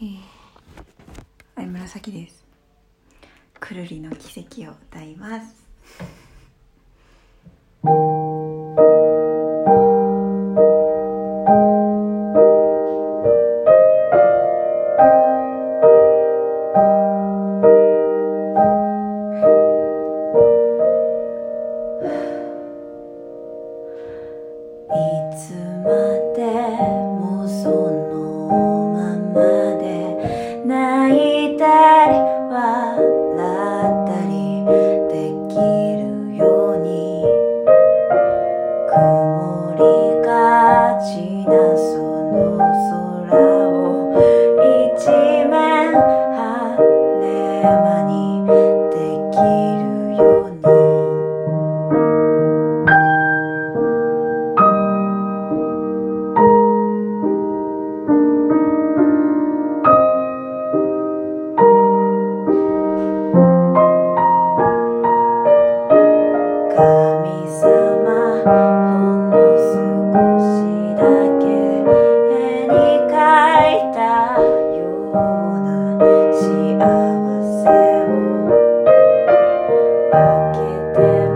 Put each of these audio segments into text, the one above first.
えー、紫です。くるりの奇跡を歌います。still.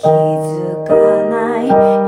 気づかない。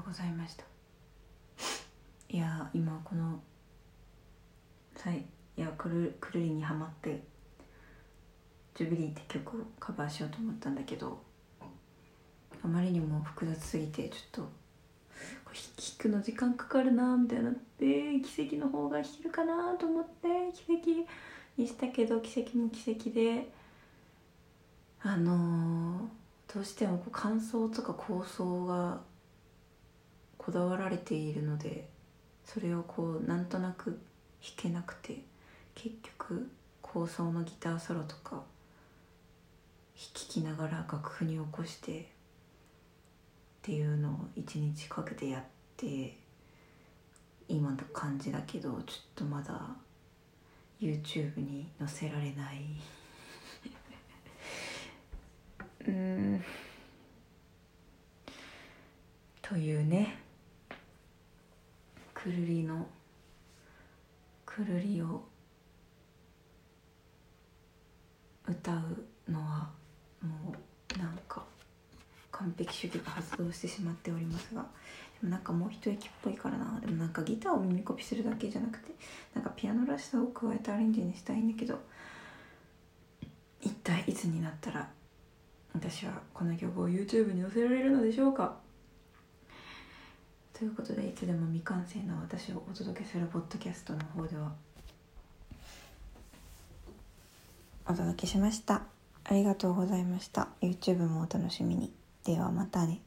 うございました。いや今このさいやくるくるりにハマって「ジュビリー」って曲をカバーしようと思ったんだけどあまりにも複雑すぎてちょっとこれ弾くの時間かかるなみたいなって奇跡の方が弾けるかなと思って奇跡にしたけど奇跡も奇跡であのーどうしてもこう感想とか構想がこだわられているのでそれをこうなんとなく弾けなくて結局構想のギターソロとか弾きながら楽譜に起こしてっていうのを一日かけてやって今の感じだけどちょっとまだ YouTube に載せられないうーんというねくるりのくるりを歌うのはもうなんか完璧主義が発動してしまっておりますがでもなんかもう一息っぽいからな。でもなんかギターを耳コピするだけじゃな。くてなんかピアノらしさを加えたアレンジにしたいんだけど一体いつになったら私はこの曲を YouTube に載せられるのでしょうか？ということでいつでも未完成な私をお届けするポッドキャストの方ではお届けしました。ありがとうございました。YouTube もお楽しみに。ではまたね。